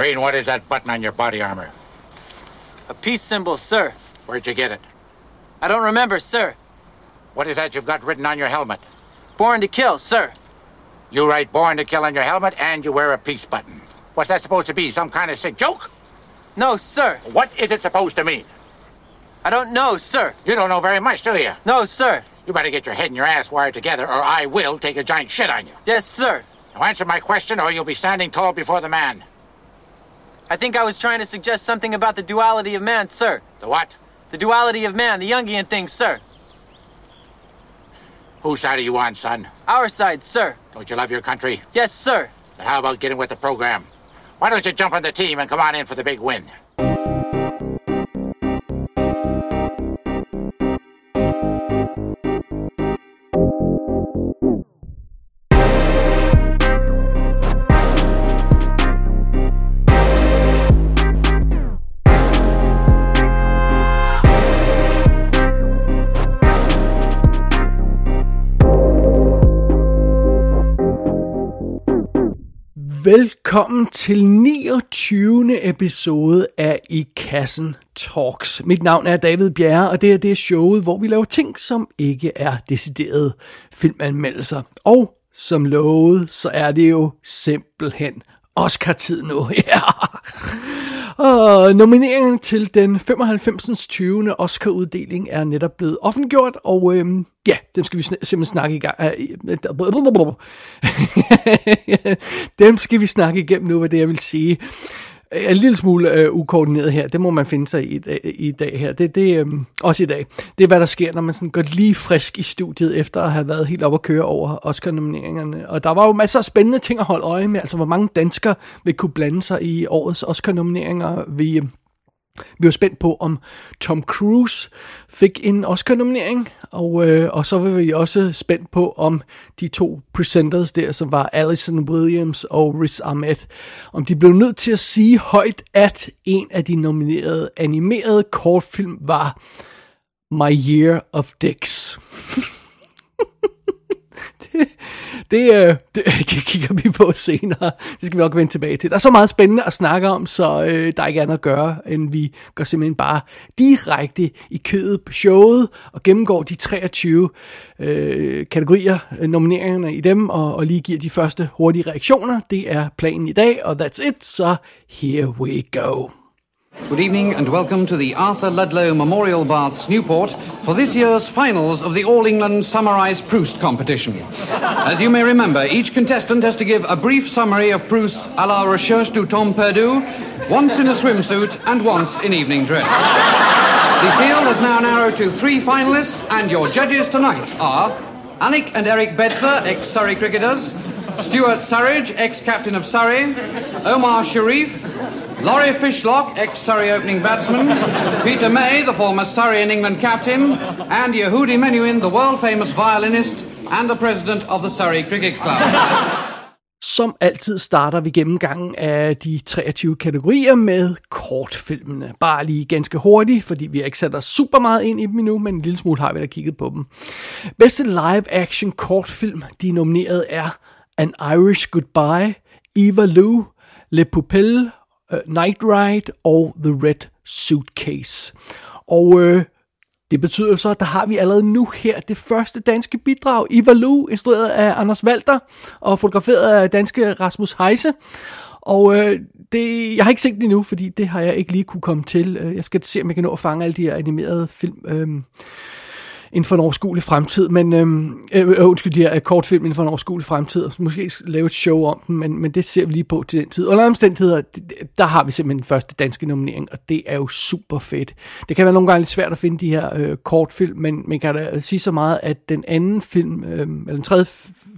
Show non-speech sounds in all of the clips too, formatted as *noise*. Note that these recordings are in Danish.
Marine, what is that button on your body armor? A peace symbol, sir. Where'd you get it? I don't remember, sir. What is that you've got written on your helmet? Born to kill, sir. You write born to kill on your helmet and you wear a peace button. What's that supposed to be? Some kind of sick joke? No, sir. What is it supposed to mean? I don't know, sir. You don't know very much, do you? No, sir. You better get your head and your ass wired together or I will take a giant shit on you. Yes, sir. Now answer my question or you'll be standing tall before the man. I think I was trying to suggest something about the duality of man, sir. The what? The duality of man, the Jungian thing, sir. Whose side are you on, son? Our side, sir. Don't you love your country? Yes, sir. Then how about getting with the program? Why don't you jump on the team and come on in for the big win? Velkommen til 29. episode af I Kassen Talks. Mit navn er David Bjerre, og det er det showet, hvor vi laver ting, som ikke er deciderede filmanmeldelser. Og som lovet, så er det jo simpelthen Oscar-tid nu. *laughs* Ja. Og nomineringen til den 95. 20. Oscar-uddeling er netop blevet offentliggjort, og øhm, ja, dem skal vi sn- simpelthen snakke i gang. Øh, øh, *laughs* dem skal vi snakke igennem nu, hvad det jeg vil sige. Er en lille smule øh, ukoordineret her, det må man finde sig i, i, i dag her. Det, det øh, også i dag. Det er, hvad der sker, når man sådan går lige frisk i studiet, efter at have været helt op at køre over Oscar-nomineringerne. Og der var jo masser af spændende ting at holde øje med, altså hvor mange danskere vil kunne blande sig i årets Oscar-nomineringer. Vi, øh, vi var spændt på, om Tom Cruise fik en Oscar-nominering, og, øh, og så var vi også spændt på, om de to presenters der, som var Allison Williams og Riz Ahmed, om de blev nødt til at sige højt, at en af de nominerede animerede kortfilm var My Year of Dicks. *laughs* det, det, øh, det, *laughs* det kigger vi på senere. Det skal vi nok vende tilbage til. Der er så meget spændende at snakke om, så øh, der er ikke andet at gøre, end vi går simpelthen bare direkte i kødet på showet og gennemgår de 23 øh, kategorier, øh, nomineringerne i dem, og, og lige giver de første hurtige reaktioner. Det er planen i dag, og that's it, så here we go. Good evening and welcome to the Arthur Ludlow Memorial Baths Newport for this year's finals of the All England Summarised Proust competition. As you may remember, each contestant has to give a brief summary of Proust's à la recherche du temps perdu, once in a swimsuit and once in evening dress. The field has now narrowed to three finalists, and your judges tonight are Alec and Eric Bedser, ex-Surrey cricketers, Stuart Surridge, ex-captain of Surrey, Omar Sharif, Laurie Fishlock, ex-Surrey opening batsman, Peter May, the former Surrey and England captain, and Yehudi Menuhin, the world-famous violinist and the president of the Surrey Cricket Club. Som altid starter vi gennemgangen af de 23 kategorier med kortfilmene. Bare lige ganske hurtigt, fordi vi har ikke sat os super meget ind i dem endnu, men en lille smule har vi da kigget på dem. Bedste live action kortfilm, de nominerede er An Irish Goodbye, Eva Lou, Le Poupelle, Øh, uh, Night Ride og The Red Suitcase. Og øh, det betyder så, at der har vi allerede nu her det første danske bidrag. i Lu, instrueret af Anders Walter og fotograferet af danske Rasmus Heise. Og øh, det, jeg har ikke set det endnu, fordi det har jeg ikke lige kunne komme til. Øh, jeg skal se, om jeg kan nå at fange alle de her animerede film. Øh, inden for en overskuelig fremtid, men øhm, øh, øh, undskyld, de her øh, kortfilm inden for en overskuelig fremtid, og måske lave et show om den, men, men det ser vi lige på til den tid. Under omstændigheder, der har vi simpelthen den første danske nominering, og det er jo super fedt. Det kan være nogle gange lidt svært at finde de her øh, kortfilm, men man kan da sige så meget, at den anden film, øh, eller den tredje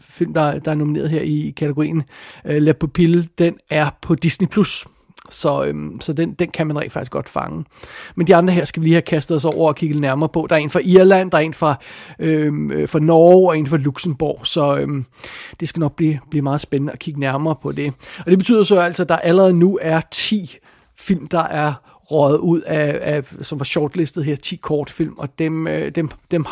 film, der, der er nomineret her i kategorien, øh, La Pupille, den er på Disney+. Plus. Så, øhm, så den, den kan man rent faktisk godt fange. Men de andre her skal vi lige have kastet os over og kigge nærmere på. Der er en fra Irland, der er en fra, øhm, øh, fra Norge og en fra Luxembourg. Så øhm, det skal nok blive, blive meget spændende at kigge nærmere på det. Og det betyder så altså, at der allerede nu er 10 film, der er røget ud af, af, som var shortlistet her, 10 kortfilm, og dem, øh, dem, dem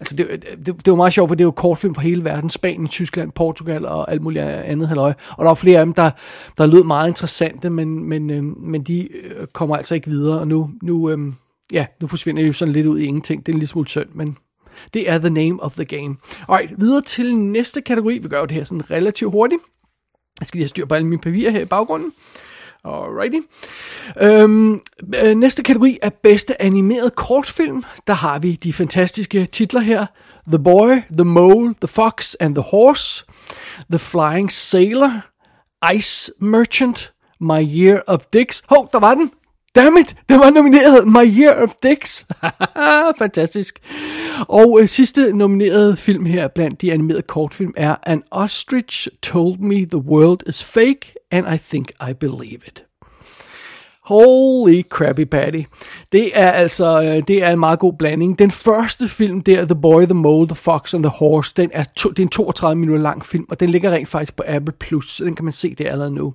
altså det, det, det var meget sjovt, for det er jo kortfilm fra hele verden, Spanien, Tyskland, Portugal og alt muligt andet halvøje, og der var flere af dem, der, der lød meget interessante, men, men, øh, men de øh, kommer altså ikke videre, og nu, nu, øh, ja, nu forsvinder jeg jo sådan lidt ud i ingenting, det er en lille smule synd, men det er the name of the game. Alright, videre til næste kategori, vi gør jo det her sådan relativt hurtigt, jeg skal lige have styr på alle mine papirer her i baggrunden. Alrighty. Øhm, øh, næste kategori er bedste animeret kortfilm. Der har vi de fantastiske titler her. The Boy, The Mole, The Fox and the Horse. The Flying Sailor. Ice Merchant. My Year of Dicks. Hov, der var den. Dammit, det var nomineret My Year of Dicks. *laughs* Fantastisk. Og øh, sidste nominerede film her blandt de animerede kortfilm er An Ostrich Told Me the World is Fake, and I Think I Believe It. Holy crappy patty. Det er altså øh, det er en meget god blanding. Den første film der, The Boy, The Mole, The Fox and the Horse, den er, to, det er en 32 minutter lang film, og den ligger rent faktisk på Apple Plus, så den kan man se det allerede nu.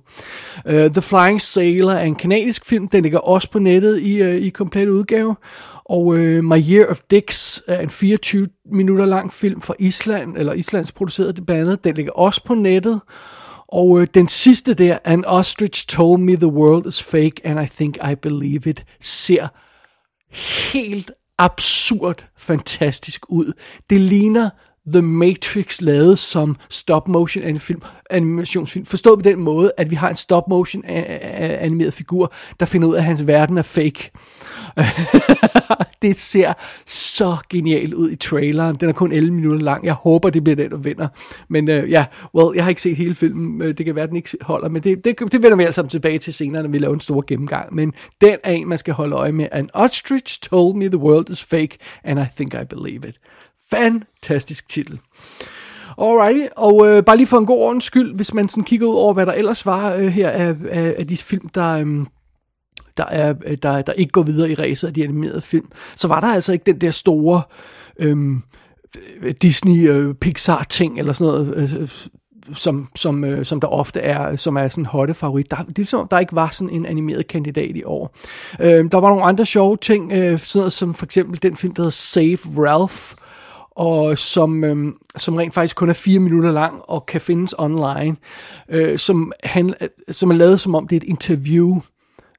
Uh, The Flying Sailor er en kanadisk film, den ligger også på nettet i, uh, i komplet udgave. Og uh, My Year of Dicks er en 24 minutter lang film fra Island, eller Islands produceret det bandet, den ligger også på nettet. Og øh, den sidste der, An Ostrich Told Me The World Is Fake, and I Think I Believe It, ser helt absurd fantastisk ud. Det ligner The Matrix lavet som stop motion animation, animationsfilm. Forstået på den måde, at vi har en stop motion animeret figur, der finder ud af, at hans verden er fake. *laughs* det ser så genialt ud i traileren. Den er kun 11 minutter lang. Jeg håber, det bliver den, der vinder. Men uh, ja, well, jeg har ikke set hele filmen. Øh, det kan være, den ikke holder, men det, det, det vender vi alle sammen tilbage til senere, når vi laver en stor gennemgang. Men den er en, man skal holde øje med. An ostrich told me the world is fake, and I think I believe it. Fantastisk titel. Alrighty, og øh, bare lige for en god ordens skyld, hvis man sådan kigger ud over, hvad der ellers var øh, her af, af, af de film, der, øh, der, er, øh, der, der ikke går videre i ræset af de animerede film, så var der altså ikke den der store øhm, Disney-Pixar-ting øh, eller sådan noget, øh, øh, som, som, øh, som der ofte er, som er sådan hotte favorit. Der, det er ligesom, der ikke var sådan en animeret kandidat i år. Øh, der var nogle andre sjove ting, øh, sådan noget som for eksempel den film, der hedder Save Ralph, og som, øh, som rent faktisk kun er fire minutter lang og kan findes online, øh, som, han, øh, som er lavet som om det er et interview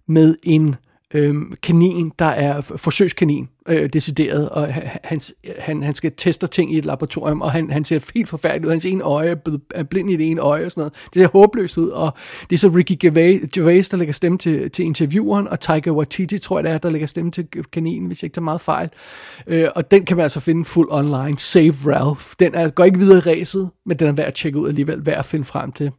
med en øh, kanin, der er forsøgskanin, øh, decideret, og han, han, han skal teste ting i et laboratorium, og han, han ser helt forfærdelig ud. Hans ene øje er blind i det ene øje og sådan noget. Det ser håbløst ud, og det er så Ricky Gervais, Gervais der lægger stemme til, til intervieweren, og Tiger Waititi, tror jeg det er, der lægger stemme til kaninen, hvis jeg ikke tager meget fejl. Øh, og den kan man altså finde fuld online. Save Ralph. Den er, går ikke videre i ræset, men den er værd at tjekke ud alligevel, værd at finde frem til.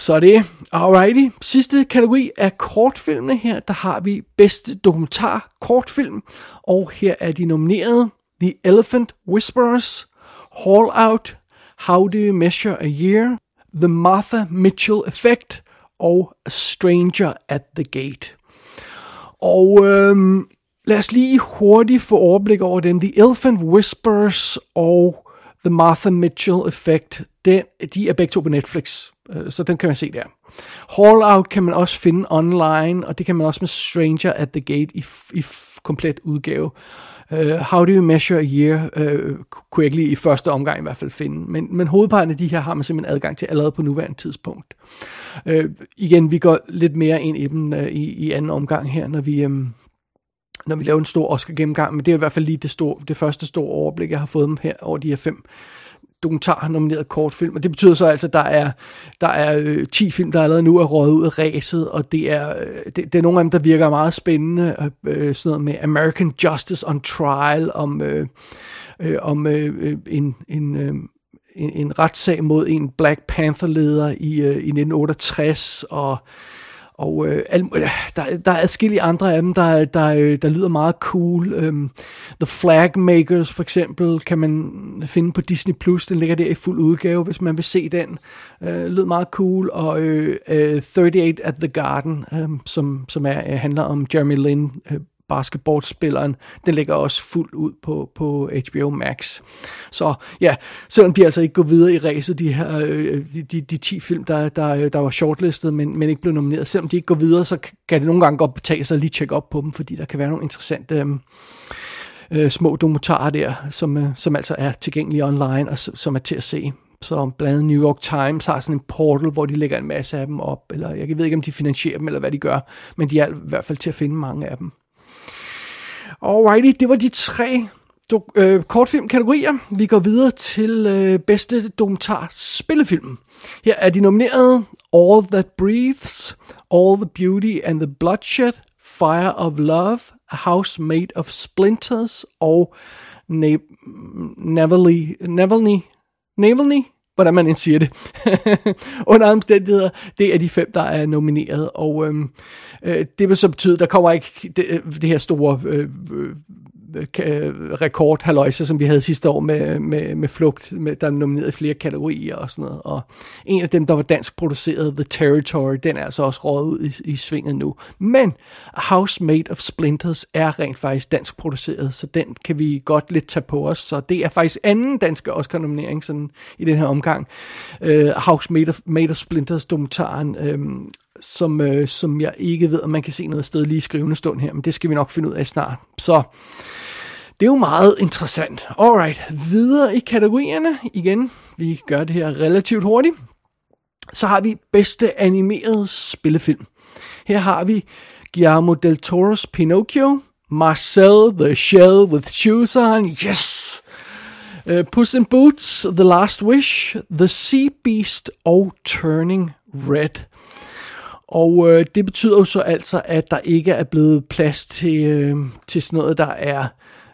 Så er det. Alrighty. Sidste kategori er kortfilmene her. Der har vi bedste dokumentar kortfilm. Og her er de nomineret. The Elephant Whisperers, Haul Out, How Do You Measure a Year, The Martha Mitchell Effect og A Stranger at the Gate. Og øhm, lad os lige hurtigt få overblik over dem. The Elephant Whispers og The Martha Mitchell Effect, den, de er begge to på Netflix. Øh, så den kan man se der. Hall Out kan man også finde online, og det kan man også med Stranger at the Gate i, i komplet udgave. Uh, How Do You Measure a Year uh, kunne jeg ikke lige i første omgang i hvert fald finde, men, men hovedparten af de her har man simpelthen adgang til allerede på nuværende tidspunkt. Uh, igen, vi går lidt mere ind i dem uh, i, i anden omgang her, når vi, um, når vi laver en stor Oscar gennemgang, men det er i hvert fald lige det, store, det første store overblik, jeg har fået dem her over de her fem dokumentar nomineret kortfilm, og det betyder så altså, at der er, der er øh, 10 film, der allerede nu er røget ud af ræset, og det er, øh, det, det er nogle af dem, der virker meget spændende, øh, øh sådan noget med American Justice on Trial, om, øh, øh, om øh, øh en, en, øh, en, en retssag mod en Black Panther-leder i, øh, i 1968, og og øh, der, der er adskillige andre af dem, der, der, øh, der lyder meget cool. Um, The Flag Makers for eksempel kan man finde på Disney+. Plus. Den ligger der i fuld udgave, hvis man vil se den. Uh, lyder meget cool. Og uh, uh, 38 at the Garden, um, som, som er, uh, handler om Jeremy Lin, uh, basketballspilleren, den ligger også fuldt ud på, på HBO Max. Så ja, selvom de altså ikke går videre i ræset, de her øh, de, de, de 10 film, der, der, der var shortlistet, men, men ikke blev nomineret, selvom de ikke går videre, så kan det nogle gange godt betale sig at lige tjekke op på dem, fordi der kan være nogle interessante øh, øh, små dokumentarer der, som, øh, som altså er tilgængelige online og som er til at se. Så blandt andet New York Times har sådan en portal, hvor de lægger en masse af dem op, eller jeg ved ikke, om de finansierer dem, eller hvad de gør, men de er i hvert fald til at finde mange af dem. Alrighty, det var de tre do- øh, kortfilmkategorier. Vi går videre til øh, bedste dokumentar spillefilm. Her er de nomineret All That Breathes, All the Beauty and the Bloodshed, Fire of Love, A House Made of Splinters og Navalny, Navalny, Navalny, hvordan man end siger det. *laughs* Under omstændigheder, det er de fem, der er nomineret, og øhm, øh, det vil så betyde, der kommer ikke det, øh, det her store øh, øh, rekordhaløjse, som vi havde sidste år med, med, med Flugt, med, der er nomineret flere kategorier og sådan noget. Og en af dem, der var dansk produceret, The Territory, den er altså også råd ud i, i svinget nu. Men House Made of Splinters er rent faktisk dansk produceret, så den kan vi godt lidt tage på os. Så det er faktisk anden danske Oscar-nominering sådan, i den her omgang. Øh, House Made of, Made of Splinters dokumentaren, øh, som, øh, som jeg ikke ved, om man kan se noget sted lige i skrivende stund her, men det skal vi nok finde ud af snart. Så det er jo meget interessant. Alright, videre i kategorierne igen. Vi gør det her relativt hurtigt. Så har vi bedste animerede spillefilm. Her har vi Guillermo del Toro's Pinocchio, Marcel the Shell with Shoes on, yes! Uh, Puss in Boots, The Last Wish, The Sea Beast og Turning Red. Og øh, det betyder jo så altså, at der ikke er blevet plads til, øh, til sådan noget, der er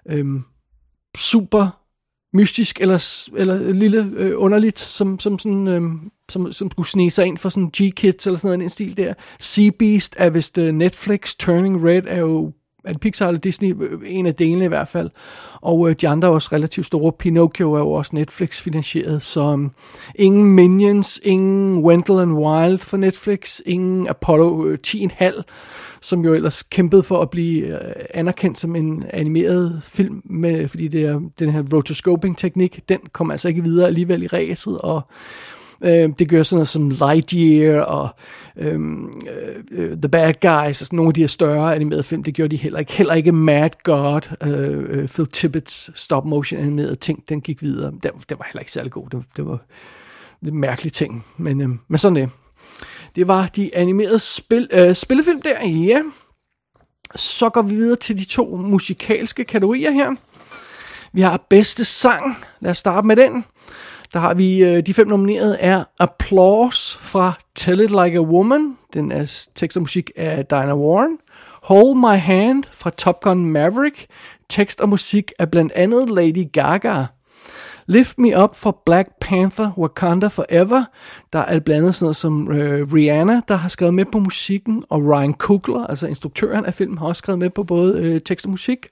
øh, super mystisk eller, eller lille øh, underligt, som, som, sådan, øh, som, som skulle snige sig ind for sådan G-Kids eller sådan noget, en stil der. Sea Beast er vist øh, Netflix, Turning Red er jo er det Pixar eller Disney, øh, en af delene i hvert fald. Og øh, de andre er også relativt store. Pinocchio er jo også Netflix-finansieret, så um, ingen Minions, ingen Wendell and Wild for Netflix, ingen Apollo øh, 10,5, som jo ellers kæmpede for at blive øh, anerkendt som en animeret film, med, fordi det er den her rotoscoping-teknik, den kom altså ikke videre alligevel i ræset, og Øh, det gør sådan noget som Lightyear og øhm, øh, øh, The Bad Guys og sådan nogle af de her større animerede film. Det gjorde de heller ikke. Heller ikke Mad God, øh, øh Phil Tippett's stop-motion animerede ting, den gik videre. Den, den var heller ikke særlig god. Det, det var lidt mærkelige ting, men, øh, men sådan det. Det var de animerede spil, øh, spillefilm der, ja. Så går vi videre til de to musikalske kategorier her. Vi har bedste sang. Lad os starte med den. Der har vi øh, de fem nominerede er Applause fra Tell It Like a Woman. Den er tekst og musik af Diana Warren. Hold My Hand fra Top Gun Maverick. Tekst og musik af blandt andet Lady Gaga. Lift Me Up for Black Panther Wakanda Forever. Der er blandt andet sådan noget som øh, Rihanna, der har skrevet med på musikken, og Ryan Coogler, altså instruktøren af filmen, har også skrevet med på både øh, tekst og musik.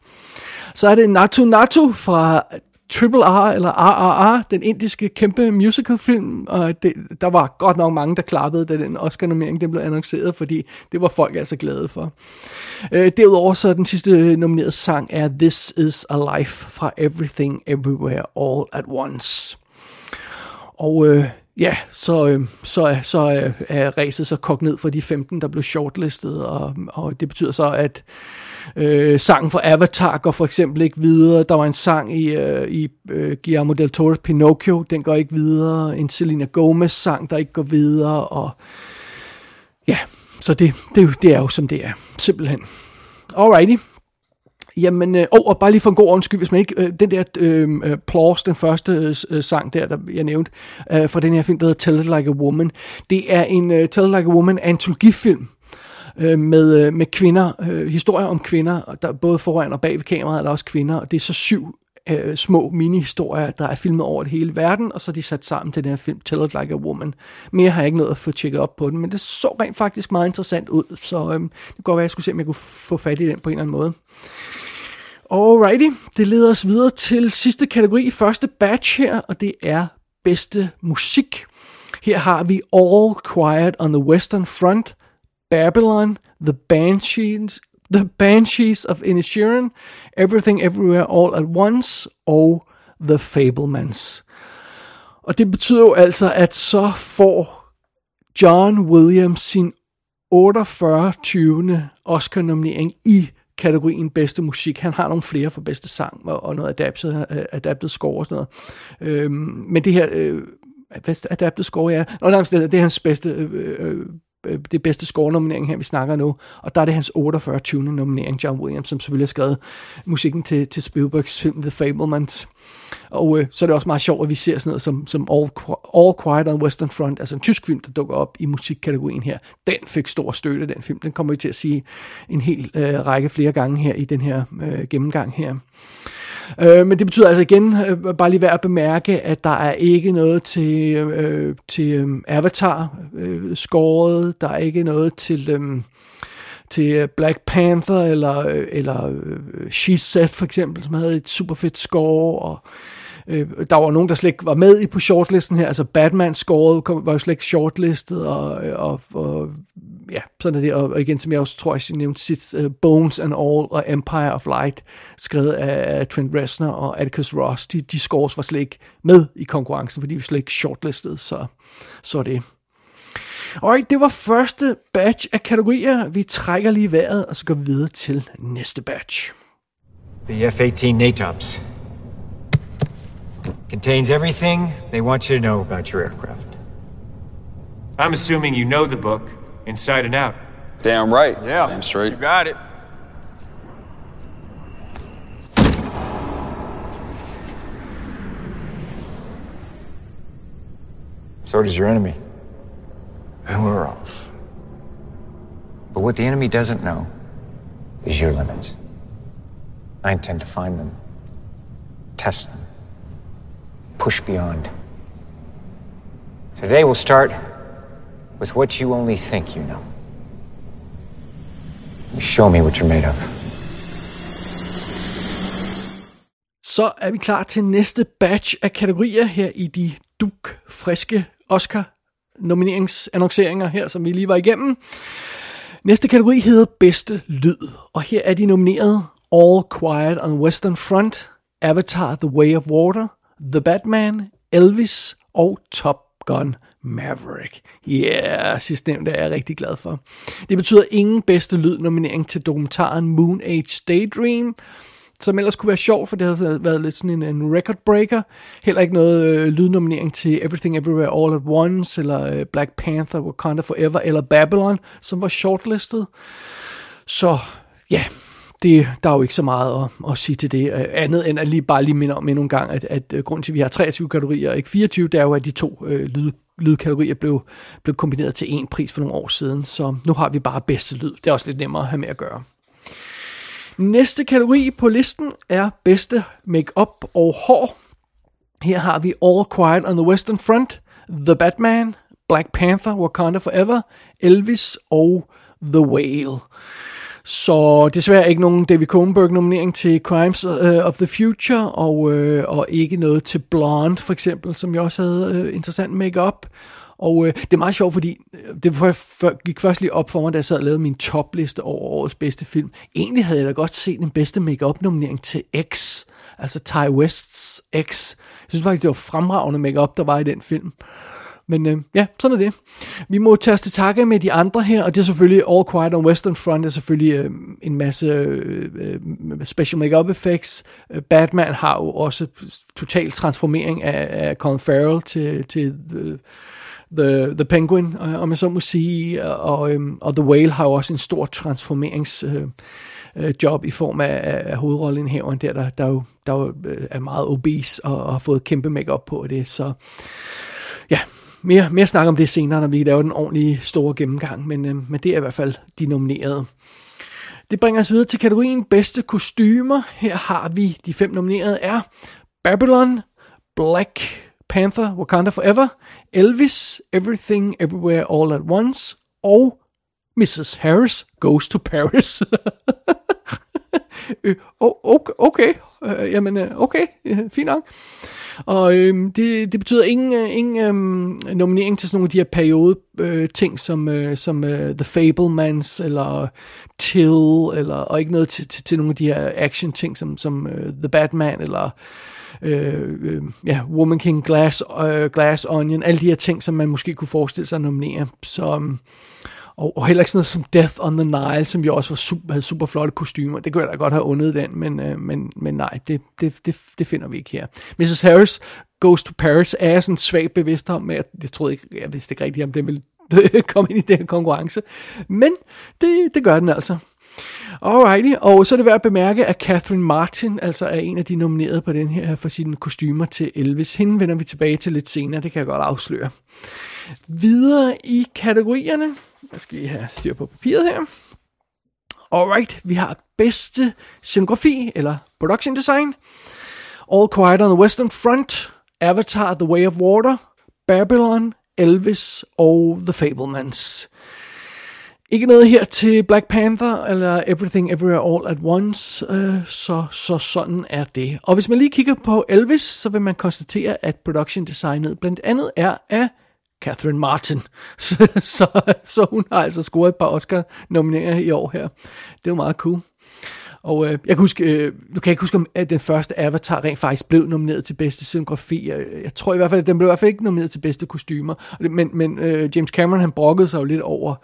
Så er det Natu Natu fra Triple R eller RRR, den indiske kæmpe musicalfilm, og det, der var godt nok mange, der klappede, da den Oscar-nominering den blev annonceret, fordi det var folk altså glade for. Øh, derudover så den sidste nominerede sang er This Is a Life fra Everything Everywhere All at Once. Og øh, ja, så, øh, så, øh, så øh, er ræset så kogt ned for de 15, der blev shortlistet, og, og det betyder så, at Øh, sangen for Avatar går for eksempel ikke videre. Der var en sang i, øh, i øh, Guillermo del Toro's Pinocchio, den går ikke videre. En Selena Gomez sang, der ikke går videre. Og ja, så det, det, det er jo som det er, simpelthen. Alrighty. Jamen, øh, oh, og bare lige for en god undskyld, hvis man ikke, øh, den der øh, øh Plaus, den første øh, øh, sang der, der jeg nævnte, øh, fra den her film, der hedder Tell It Like a Woman, det er en øh, Tell It Like a Woman antologifilm, øh, med, øh, med kvinder, øh, historier om kvinder, der både foran og bag ved kameraet er der også kvinder, og det er så syv øh, små mini-historier, der er filmet over det hele verden, og så er de sat sammen til den her film, Tell It Like a Woman. Mere har jeg ikke noget at få tjekket op på den, men det så rent faktisk meget interessant ud, så øh, det kunne godt være, at jeg skulle se, om jeg kunne få fat i den på en eller anden måde. Alrighty, det leder os videre til sidste kategori, første batch her, og det er bedste musik. Her har vi All Quiet on the Western Front, Babylon, The Banshees, The Banshees of Inisherin, Everything Everywhere All at Once og The Fablemans. Og det betyder jo altså, at så får John Williams sin 48. 20. Oscar-nominering i kategorien bedste musik. Han har nogle flere for bedste sang og, og noget adapted, øh, adapted score og sådan noget. Øhm, men det her øh, adapted score, ja. Nå, nej, det er hans bedste øh, øh Øh, det bedste score-nominering her, vi snakker nu. Og der er det hans 48. 20. nominering, John Williams, som selvfølgelig har skrevet musikken til, til Spielbergs film The Fablemans. Og øh, så er det også meget sjovt, at vi ser sådan noget som, som All, All Quiet on Western Front, altså en tysk film, der dukker op i musikkategorien her. Den fik stor støtte, den film. Den kommer vi til at sige en hel øh, række flere gange her i den her øh, gennemgang her. Øh, men det betyder altså igen, øh, bare lige værd at bemærke, at der er ikke noget til, øh, til øh, Avatar øh, scoret, der er ikke noget til... Øh, til øh, Black Panther eller, øh, eller øh, She Set for eksempel, som havde et super fedt score, og Øh, Øh, der var nogen, der slet ikke var med i på shortlisten her, altså Batman scoret var jo slet ikke shortlistet, og, øh, og, og ja, sådan er det, og, og igen, som jeg også tror, jeg nævnte sidst, uh, Bones and All og Empire of Light, skrevet af Trent Reznor og Atticus Ross, de, de scores var slet ikke med i konkurrencen, fordi vi slet ikke shortlistet, så, så det. Alright, det var første batch af kategorier. Vi trækker lige vejret, og så går vi videre til næste batch. The F-18 NATOPS contains everything they want you to know about your aircraft. I'm assuming you know the book inside and out. Damn right. Yeah. Damn straight. You got it. So does your enemy. And we're off. But what the enemy doesn't know is your limits. I intend to find them, test them, push beyond. Today we'll start with what you only think you know. You show me what you're made of. Så er vi klar til næste batch af kategorier her i de duk friske Oscar nomineringsannonceringer her, som vi lige var igennem. Næste kategori hedder bedste lyd, og her er de nomineret All Quiet on the Western Front, Avatar The Way of Water, The Batman, Elvis og Top Gun Maverick. Ja, yeah, sidstnævnte er jeg rigtig glad for. Det betyder ingen bedste lyd nominering til dokumentaren Moon Age Daydream, som ellers kunne være sjov, for det havde været lidt sådan en, en record breaker. Heller ikke noget øh, lydnominering til Everything Everywhere All at Once, eller øh, Black Panther, Wakanda Forever, eller Babylon, som var shortlistet. Så ja, det, der er jo ikke så meget at, at sige til det, øh, andet end at lige bare lige minde om endnu en gang, at, at, øh, grund til, at vi har 23 kategorier og ikke 24, det er jo, at de to øh, lyd, lydkategorier blev, blev kombineret til én pris for nogle år siden, så nu har vi bare bedste lyd. Det er også lidt nemmere at have med at gøre. Næste kategori på listen er bedste makeup og hår. Her har vi All Quiet on the Western Front, The Batman, Black Panther, Wakanda Forever, Elvis og The Whale. Så desværre ikke nogen David Cronenberg nominering til Crimes øh, of the Future, og, øh, og ikke noget til Blonde for eksempel, som jeg også havde øh, interessant make-up. Og øh, det er meget sjovt, fordi øh, det for, for, gik først lige op for mig, da jeg sad og lavede min topliste over årets bedste film. Egentlig havde jeg da godt set den bedste make-up nominering til X, altså Ty Wests X. Jeg synes faktisk, det var fremragende make-up, der var i den film. Men øh, ja, sådan er det. Vi må tage os til takke med de andre her, og det er selvfølgelig All Quiet on Western Front, er selvfølgelig øh, en masse øh, øh special makeup effects. Øh, Batman har jo også total transformering af, af Colin Farrell til, til the, the, the Penguin, øh, om jeg så må sige, og, øh, og The Whale har jo også en stor transformerings... Øh, job i form af, af hovedrollenhaveren der, der, der, jo, der jo er meget obese og, og har fået kæmpe makeup på det, så ja, mere, mere snak om det senere, når vi laver den ordentlige store gennemgang, men, øh, men det er i hvert fald de nominerede. Det bringer os videre til kategorien bedste kostymer. Her har vi de fem nominerede er Babylon, Black Panther, Wakanda Forever, Elvis, Everything Everywhere All at Once og Mrs. Harris Goes to Paris. *laughs* øh, okay, okay. Øh, jamen, øh, okay, øh, fint nok. Og øhm, det, det betyder ingen, øh, ingen øhm, nominering til sådan nogle af de her periode øh, ting, som, øh, som øh, The Fablemans, eller Till, eller, og ikke noget til, til, til nogle af de her action ting, som, som øh, The Batman, eller øh, øh, ja, Woman King, Glass, øh, Glass Onion, alle de her ting, som man måske kunne forestille sig at nominere. Så, øhm, og, og heller ikke sådan noget som Death on the Nile, som jo også var super, havde super flotte kostymer. Det kunne jeg da godt have undet den, men, øh, men, men nej, det, det, det, det finder vi ikke her. Mrs. Harris Goes to Paris er jeg sådan svagt bevidst om, men jeg, jeg troede ikke, jeg vidste ikke rigtigt, om den ville *laughs* komme ind i den her konkurrence. Men det, det gør den altså. Alrighty, og så er det værd at bemærke, at Catherine Martin altså er en af de nominerede på den her for sine kostymer til Elvis. Hende vender vi tilbage til lidt senere, det kan jeg godt afsløre. Videre i kategorierne. Jeg skal lige have styr på papiret her. Alright, vi har bedste scenografi, eller production design. All Quiet on the Western Front, Avatar The Way of Water, Babylon, Elvis og The Fablemans. Ikke noget her til Black Panther eller Everything Everywhere All at Once, øh, så, så sådan er det. Og hvis man lige kigger på Elvis, så vil man konstatere, at production designet blandt andet er af Catherine Martin. *laughs* så, så, så hun har altså scoret et par Oscar-nomineringer i år her. Det er meget cool. Og øh, jeg kan huske, øh, du kan ikke huske, om at den første Avatar rent faktisk blev nomineret til bedste scenografi. Jeg, jeg tror i hvert fald, at den blev i hvert fald ikke nomineret til bedste kostymer. Men, men øh, James Cameron, han brokkede sig jo lidt over,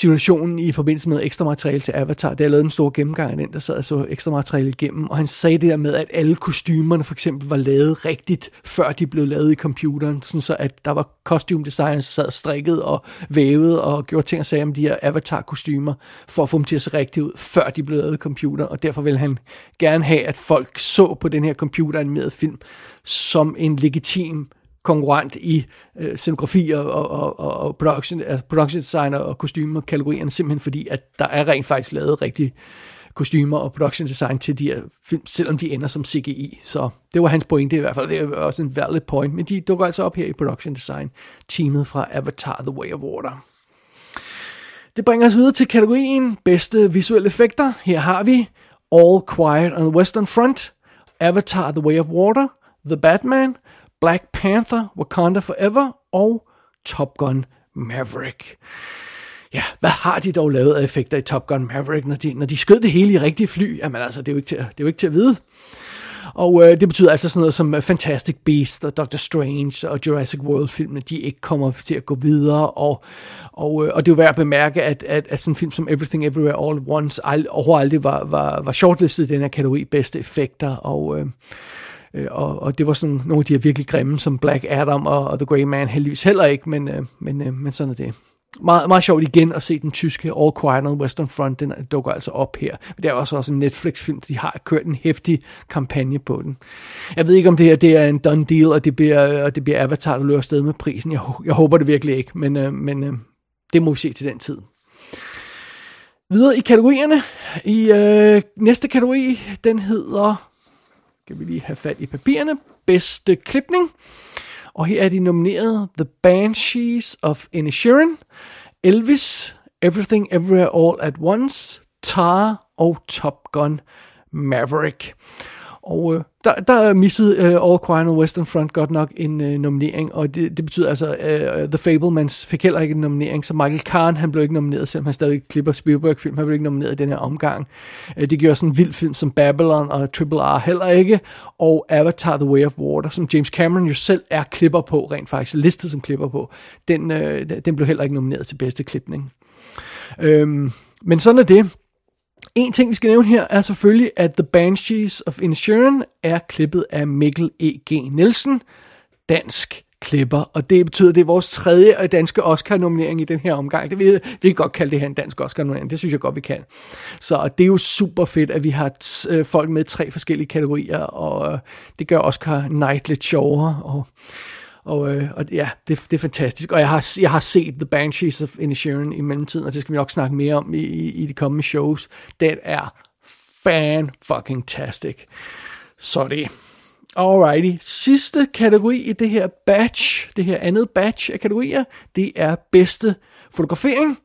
situationen i forbindelse med ekstra materiale til Avatar. Det er lavet en stor gennemgang af den, der sad og så ekstra materiale igennem, og han sagde det der med, at alle kostymerne for eksempel var lavet rigtigt, før de blev lavet i computeren, sådan så at der var costume designers, der sad strikket og vævet og gjorde ting og sagde om de her Avatar-kostymer, for at få dem til at se rigtigt ud, før de blev lavet i computer, og derfor vil han gerne have, at folk så på den her computeranimerede film som en legitim konkurrent i øh, scenografi og, og, og, og production, altså production design og kostymer kategorierne, simpelthen fordi, at der er rent faktisk lavet rigtig kostymer og production design til de her film, selvom de ender som CGI. Så det var hans pointe i hvert fald. Det er også en valid point, men de dukker altså op her i production design, teamet fra Avatar The Way of Water. Det bringer os videre til kategorien bedste visuelle effekter. Her har vi All Quiet on the Western Front, Avatar The Way of Water, The Batman, Black Panther, Wakanda Forever og Top Gun Maverick. Ja, hvad har de dog lavet af effekter i Top Gun Maverick, når de, når de skød det hele i rigtige fly? Jamen altså, det er jo ikke til, det er jo ikke til at vide. Og øh, det betyder altså sådan noget som øh, Fantastic Beasts og Doctor Strange og Jurassic World-filmene, de ikke kommer til at gå videre. Og, og, øh, og det er jo værd at bemærke, at, at, at sådan en film som Everything Everywhere All at Once ald- overhovedet aldrig var, var, var shortlistet i den her kategori bedste effekter. Og, øh, Øh, og, og det var sådan nogle af de her virkelig grimme, som Black Adam og, og The Grey Man heldigvis heller ikke, men, øh, men, øh, men sådan er det. Meget, meget sjovt igen at se den tyske All Quiet on the Western Front, den dukker altså op her. Det er også, også en Netflix-film, de har kørt en hæftig kampagne på den. Jeg ved ikke, om det her det er en done deal, og det bliver, og det bliver Avatar, der løber afsted med prisen. Jeg, jeg håber det virkelig ikke, men, øh, men øh, det må vi se til den tid. Videre i kategorierne. I øh, næste kategori, den hedder skal vi lige have fat i papirerne. Bedste klipning. Og her er de nomineret The Banshees of Inisherin, Elvis, Everything Everywhere All at Once, Tar og Top Gun Maverick. Og øh, der, der missede øh, All Quiet on Western Front godt nok en øh, nominering, og det, det betyder altså, øh, The Fablemans fik heller ikke en nominering, så Michael Kahn, han blev ikke nomineret, selvom han stadig klipper Spielberg-film, han blev ikke nomineret i den her omgang. Øh, det gjorde sådan en vild film som Babylon og Triple R heller ikke, og Avatar The Way of Water, som James Cameron jo selv er klipper på, rent faktisk listet som klipper på, den, øh, den blev heller ikke nomineret til bedste klipning. Øh, men sådan er det. En ting, vi skal nævne her, er selvfølgelig, at The Banshees of Inisherin er klippet af Mikkel E.G. Nielsen, dansk klipper, og det betyder, at det er vores tredje øh, danske Oscar-nominering i den her omgang. Det vil vi kan godt kalde det her en dansk Oscar-nominering, det synes jeg godt, vi kan. Så det er jo super fedt, at vi har t- øh, folk med tre forskellige kategorier, og øh, det gør Oscar Night lidt sjovere, og og, øh, og ja, det, det er fantastisk. Og jeg har, jeg har set The Banshees of Inisherin i mellemtiden, og det skal vi nok snakke mere om i, i, i de kommende shows. Den er fan-fucking-tastic. Så det. Alrighty. Sidste kategori i det her batch, det her andet batch af kategorier, det er bedste fotografering.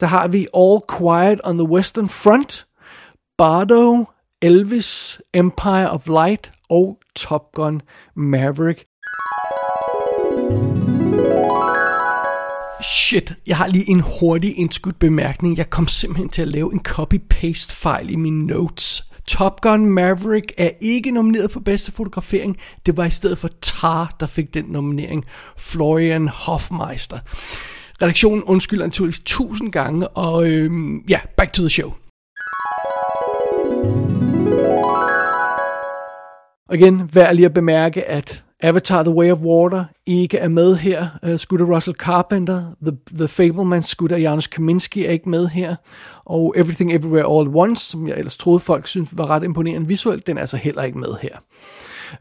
Der har vi All Quiet on the Western Front, Bardo, Elvis, Empire of Light og Top Gun Maverick. Shit, jeg har lige en hurtig indskudt bemærkning. Jeg kom simpelthen til at lave en copy-paste fejl i mine notes. Top Gun Maverick er ikke nomineret for bedste fotografering. Det var i stedet for Tar, der fik den nominering. Florian Hofmeister. Redaktionen undskylder naturligvis tusind gange, og øhm, ja, back to the show. Og igen, værd lige at bemærke, at Avatar The Way of Water ikke er med her. Uh, Scooter Russell Carpenter, The, The Fableman Scooter Janusz Kaminski er ikke med her. Og Everything Everywhere All at Once, som jeg ellers troede folk synes var ret imponerende visuelt, den er altså heller ikke med her.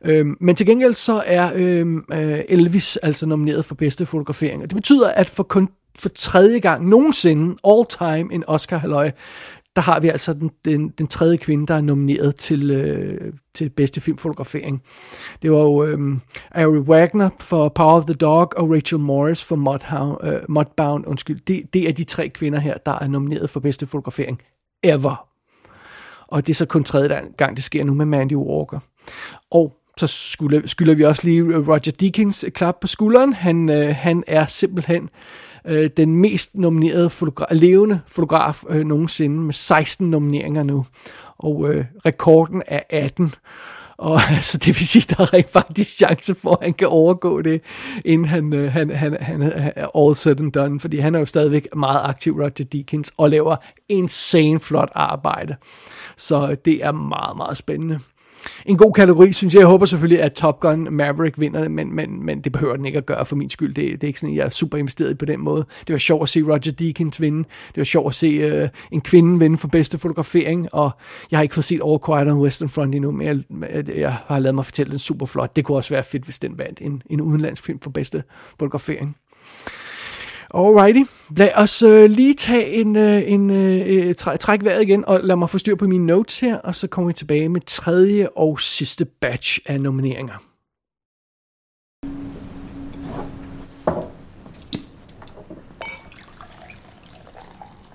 Øhm, men til gengæld så er øhm, øh, Elvis altså nomineret for bedste fotografering. Og det betyder, at for kun for tredje gang nogensinde, all time, en Oscar halløj, der har vi altså den, den, den tredje kvinde, der er nomineret til, øh, til bedste filmfotografering. Det var jo øh, Ari Wagner for Power of the Dog og Rachel Morris for Mudhound, øh, Mudbound. Undskyld, det, det er de tre kvinder her, der er nomineret for bedste fotografering ever. Og det er så kun tredje gang, det sker nu med Mandy Walker. Og så skylder, skylder vi også lige Roger Deakins klap på skulderen. Han, øh, han er simpelthen øh, Øh, den mest nominerede fotogra- levende fotograf øh, nogensinde med 16 nomineringer nu. Og øh, rekorden er 18. Og *laughs* altså, det vil sige, der er rent faktisk chance for, at han kan overgå det, inden han, øh, han, han, han er all said and done. Fordi han er jo stadigvæk meget aktiv, Roger Deakins, og laver insane flot arbejde. Så øh, det er meget, meget spændende en god kategori, synes jeg. Jeg håber selvfølgelig, at Top Gun Maverick vinder det, men, men, men det behøver den ikke at gøre for min skyld. Det, det er ikke sådan, at jeg er super investeret på den måde. Det var sjovt at se Roger Deakins vinde. Det var sjovt at se øh, en kvinde vinde for bedste fotografering, og jeg har ikke fået set All Quiet on Western Front endnu, men jeg, jeg har lavet mig fortælle den super flot. Det kunne også være fedt, hvis den vandt en, en udenlandsk film for bedste fotografering. Alrighty, lad os øh, lige tage en, øh, en øh, træ, træk vejret igen, og lad mig få styr på mine notes her, og så kommer vi tilbage med tredje og sidste batch af nomineringer.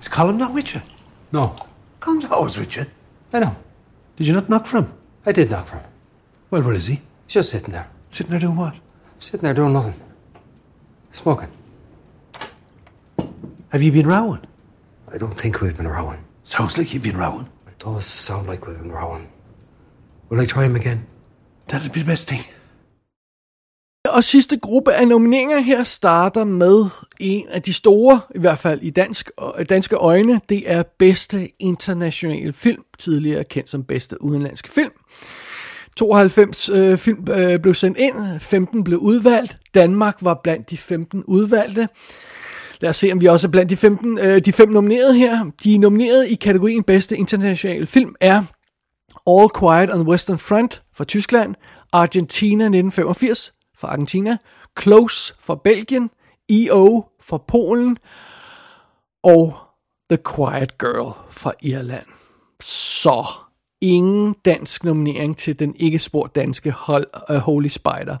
Is Colin not with you? No. Colin's always with you. I know. Did you not knock for him? I did knock for him. Well, where is he? He's just sitting there. Sitting there doing what? Sitting there doing nothing. Smoking. Have you been rowing? I don't think we've been rowing. Sounds like you've been rowing. It does sound like we've been rowing. Will I try him again? That'd be the best thing. Og sidste gruppe af nomineringer her starter med en af de store, i hvert fald i dansk, danske øjne. Det er bedste internationale film, tidligere kendt som bedste udenlandske film. 92 øh, film øh, blev sendt ind, 15 blev udvalgt. Danmark var blandt de 15 udvalgte. Lad os se, om vi også er blandt de, 15, øh, de fem nominerede her. De nominerede i kategorien bedste internationale film er All Quiet on the Western Front fra Tyskland, Argentina 1985 fra Argentina, Close fra Belgien, E.O. fra Polen og The Quiet Girl fra Irland. Så ingen dansk nominering til den ikke sport danske hold, uh, Holy Spider.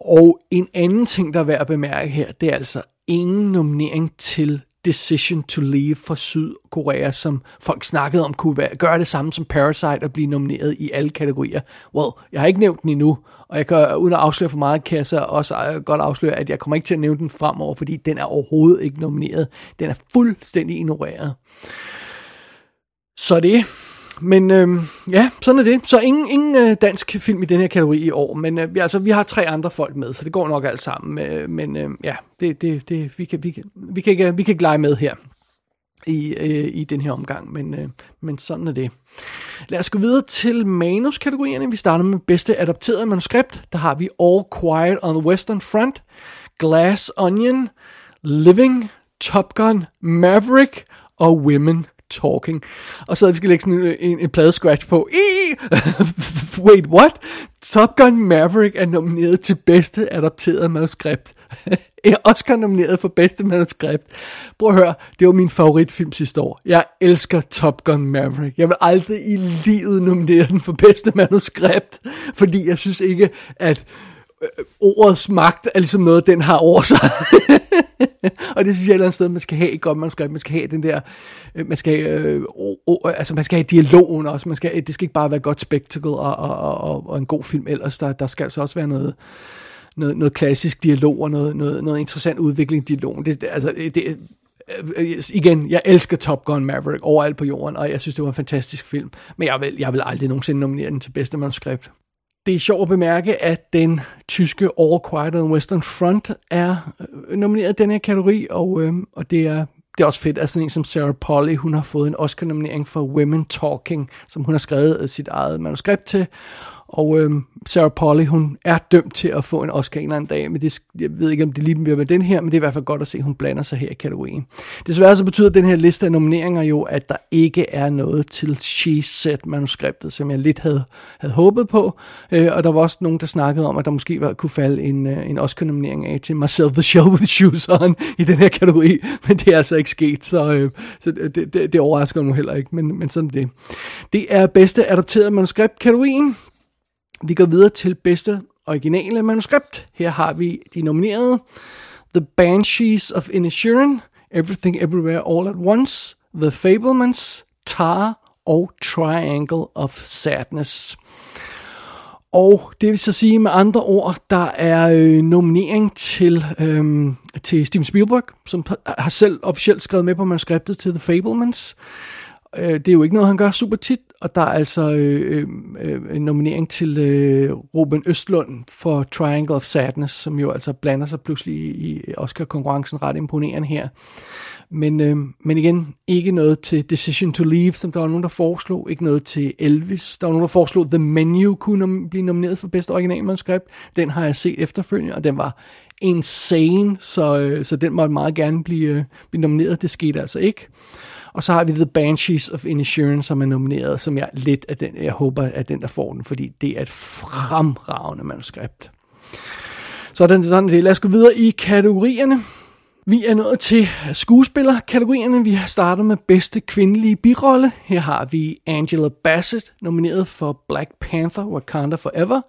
Og en anden ting, der er værd at bemærke her, det er altså ingen nominering til Decision to Leave fra Sydkorea, som folk snakkede om kunne være, gøre det samme som Parasite og blive nomineret i alle kategorier. Well, jeg har ikke nævnt den endnu, og jeg kan, uden at afsløre for meget, kan jeg så også øh, godt afsløre, at jeg kommer ikke til at nævne den fremover, fordi den er overhovedet ikke nomineret. Den er fuldstændig ignoreret. Så det men øh, ja, sådan er det. Så ingen, ingen øh, dansk film i den her kategori i år, men øh, vi, altså, vi har tre andre folk med, så det går nok alt sammen. Øh, men øh, ja, det, det, det, vi, kan, vi, kan, vi, kan ikke, øh, vi kan ikke lege med her i, øh, i den her omgang, men, øh, men sådan er det. Lad os gå videre til manuskategorierne. Vi starter med bedste adapteret manuskript. Der har vi All Quiet on the Western Front, Glass Onion, Living, Top Gun, Maverick og Women talking. Og så vi skal lægge sådan en, en, en plade scratch på. I! *laughs* Wait, what? Top Gun Maverick er nomineret til bedste adapteret manuskript. *laughs* Oscar nomineret for bedste manuskript. Prøv at høre, det var min favoritfilm sidste år. Jeg elsker Top Gun Maverick. Jeg vil aldrig i livet nominere den for bedste manuskript, fordi jeg synes ikke, at Øh, øh, ordets magt er ligesom noget, den har over sig. *laughs* og det synes jeg et eller andet sted, man skal have et godt skal, Man skal have den der, øh, man skal, øh, oh, oh, altså man skal have dialogen også. Man skal, det skal ikke bare være godt spectacle og, og, og, og en god film ellers. Der, der skal altså også være noget, noget, noget klassisk dialog og noget, noget, noget interessant udvikling i dialogen. Det, altså, det, øh, igen, jeg elsker Top Gun Maverick overalt på jorden, og jeg synes, det var en fantastisk film. Men jeg vil, jeg vil aldrig nogensinde nominere den til bedste manuskript. Det er sjovt at bemærke, at den tyske All Quiet on the Western Front er øh, nomineret i den her kategori, og, øh, og det er det er også fedt, at sådan en som Sarah Polly, hun har fået en Oscar-nominering for Women Talking, som hun har skrevet øh, sit eget manuskript til. Og øh, Sarah Polly, hun er dømt til at få en Oscar en eller anden dag, men det, jeg ved ikke, om det lige bliver med den her, men det er i hvert fald godt at se, at hun blander sig her i kategorien. Desværre så betyder den her liste af nomineringer jo, at der ikke er noget til She Said manuskriptet, som jeg lidt havde, havde håbet på. Øh, og der var også nogen, der snakkede om, at der måske var, kunne falde en, øh, en Oscar-nominering af til Marcel the Show with Shoes On i den her kategori, men det er altså ikke sket, så, øh, så det, det, det overrasker mig heller ikke, men, men sådan det. Det er bedste adopteret manuskript-kategorien. Vi går videre til bedste originale manuskript. Her har vi de nominerede. The Banshees of Inisherin, Everything Everywhere All at Once, The Fablemans, Tar og Triangle of Sadness. Og det vil så sige med andre ord, der er øh, nominering til, øh, til Steven Spielberg, som har selv officielt skrevet med på manuskriptet til The Fablemans. Øh, Øh, det er jo ikke noget, han gør super tit, og der er altså øh, øh, øh en nominering til øh, Ruben Østlund for Triangle of Sadness, som jo altså blander sig pludselig i Oscar-konkurrencen ret imponerende her. Men, øh, men igen, ikke noget til Decision to Leave, som der var nogen, der foreslog. Ikke noget til Elvis. Der var nogen, der foreslog The Menu kunne nom- blive nomineret for bedste originalmanuskript. Den har jeg set efterfølgende, og den var insane, så, øh, så den måtte meget gerne blive, øh, blive nomineret. Det skete altså ikke. Og så har vi The Banshees of Inisherin, som er nomineret, som jeg lidt af den, jeg håber, at den, der får den, fordi det er et fremragende manuskript. Sådan, sådan det. Lad os gå videre i kategorierne. Vi er nået til skuespillerkategorierne. Vi har startet med bedste kvindelige birolle. Her har vi Angela Bassett, nomineret for Black Panther Wakanda Forever.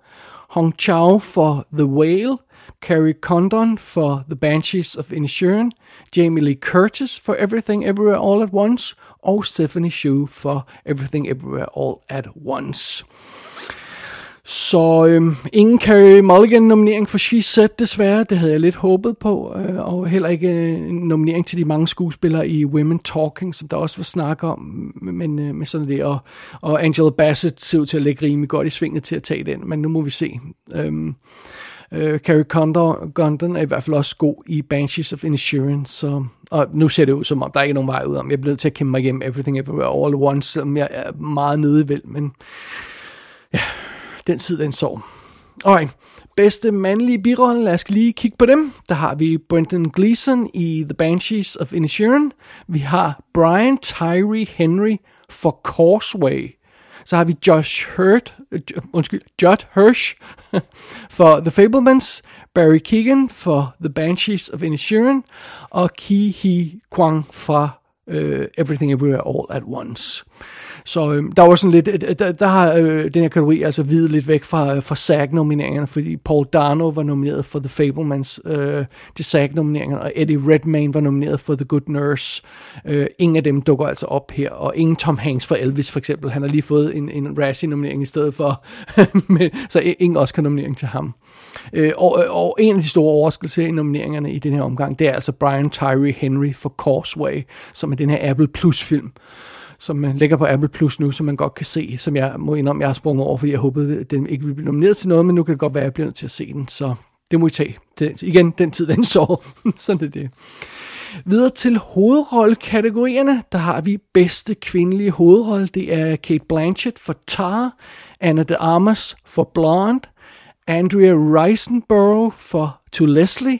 Hong Chao for The Whale. Carrie Condon for The Banshees of Inisherin, Jamie Lee Curtis for Everything Everywhere All at Once, og Stephanie Hsu for Everything Everywhere All at Once. Så øhm, ingen Carrie Mulligan nominering for She Said desværre, det havde jeg lidt håbet på, øh, og heller ikke øh, en nominering til de mange skuespillere i Women Talking, som der også var snak om, men øh, med sådan det, og, og Angela Bassett ser ud til at lægge rimelig godt i svinget til at tage den, men nu må vi se. Øhm, Øh, Carrie Condor, Condon er i hvert fald også god i Banshees of Insurance, så, og nu ser det ud som om, der ikke nogen vej ud om. Jeg bliver nødt til at kæmpe mig igennem Everything Everywhere All at Once, som jeg er meget nødig vil, men ja, den tid, den sov. Alright, bedste mandlige birolle, lad os lige kigge på dem. Der har vi Brendan Gleeson i The Banshees of Inisherin. Vi har Brian Tyree Henry for Causeway. Så har vi Josh Hurt, uh, undskyld, Judd Hirsch *laughs* for The Fablemans, Barry Keegan for The Banshees of Inisherin, og Ki Hee Kwang fra uh, Everything Everywhere All at Once. Så øh, der var sådan lidt, øh, øh, der, der har øh, den her kategori altså videt lidt væk fra, øh, fra SAG-nomineringerne, fordi Paul Dano var nomineret for The Fablemans øh, til SAG-nomineringerne, og Eddie Redmayne var nomineret for The Good Nurse. Øh, ingen af dem dukker altså op her, og ingen Tom Hanks for Elvis for eksempel. Han har lige fået en, en Razzie-nominering i stedet for, *laughs* så e-, ingen Oscar-nominering til ham. Øh, og, og en af de store overraskelser i nomineringerne i den her omgang, det er altså Brian Tyree Henry for Causeway, som er den her Apple Plus-film som øh, man på Apple Plus nu, som man godt kan se, som jeg må indrømme, jeg har sprunget over, fordi jeg håbede, at den ikke ville blive nomineret til noget, men nu kan det godt være, at jeg bliver nødt til at se den, så det må I tage. Det, igen, den tid, den så. *laughs* Sådan er det. Videre til hovedrollekategorierne, der har vi bedste kvindelige hovedrolle. Det er Kate Blanchett for Tar, Anna de Armas for Blonde, Andrea Risenborough for To Leslie,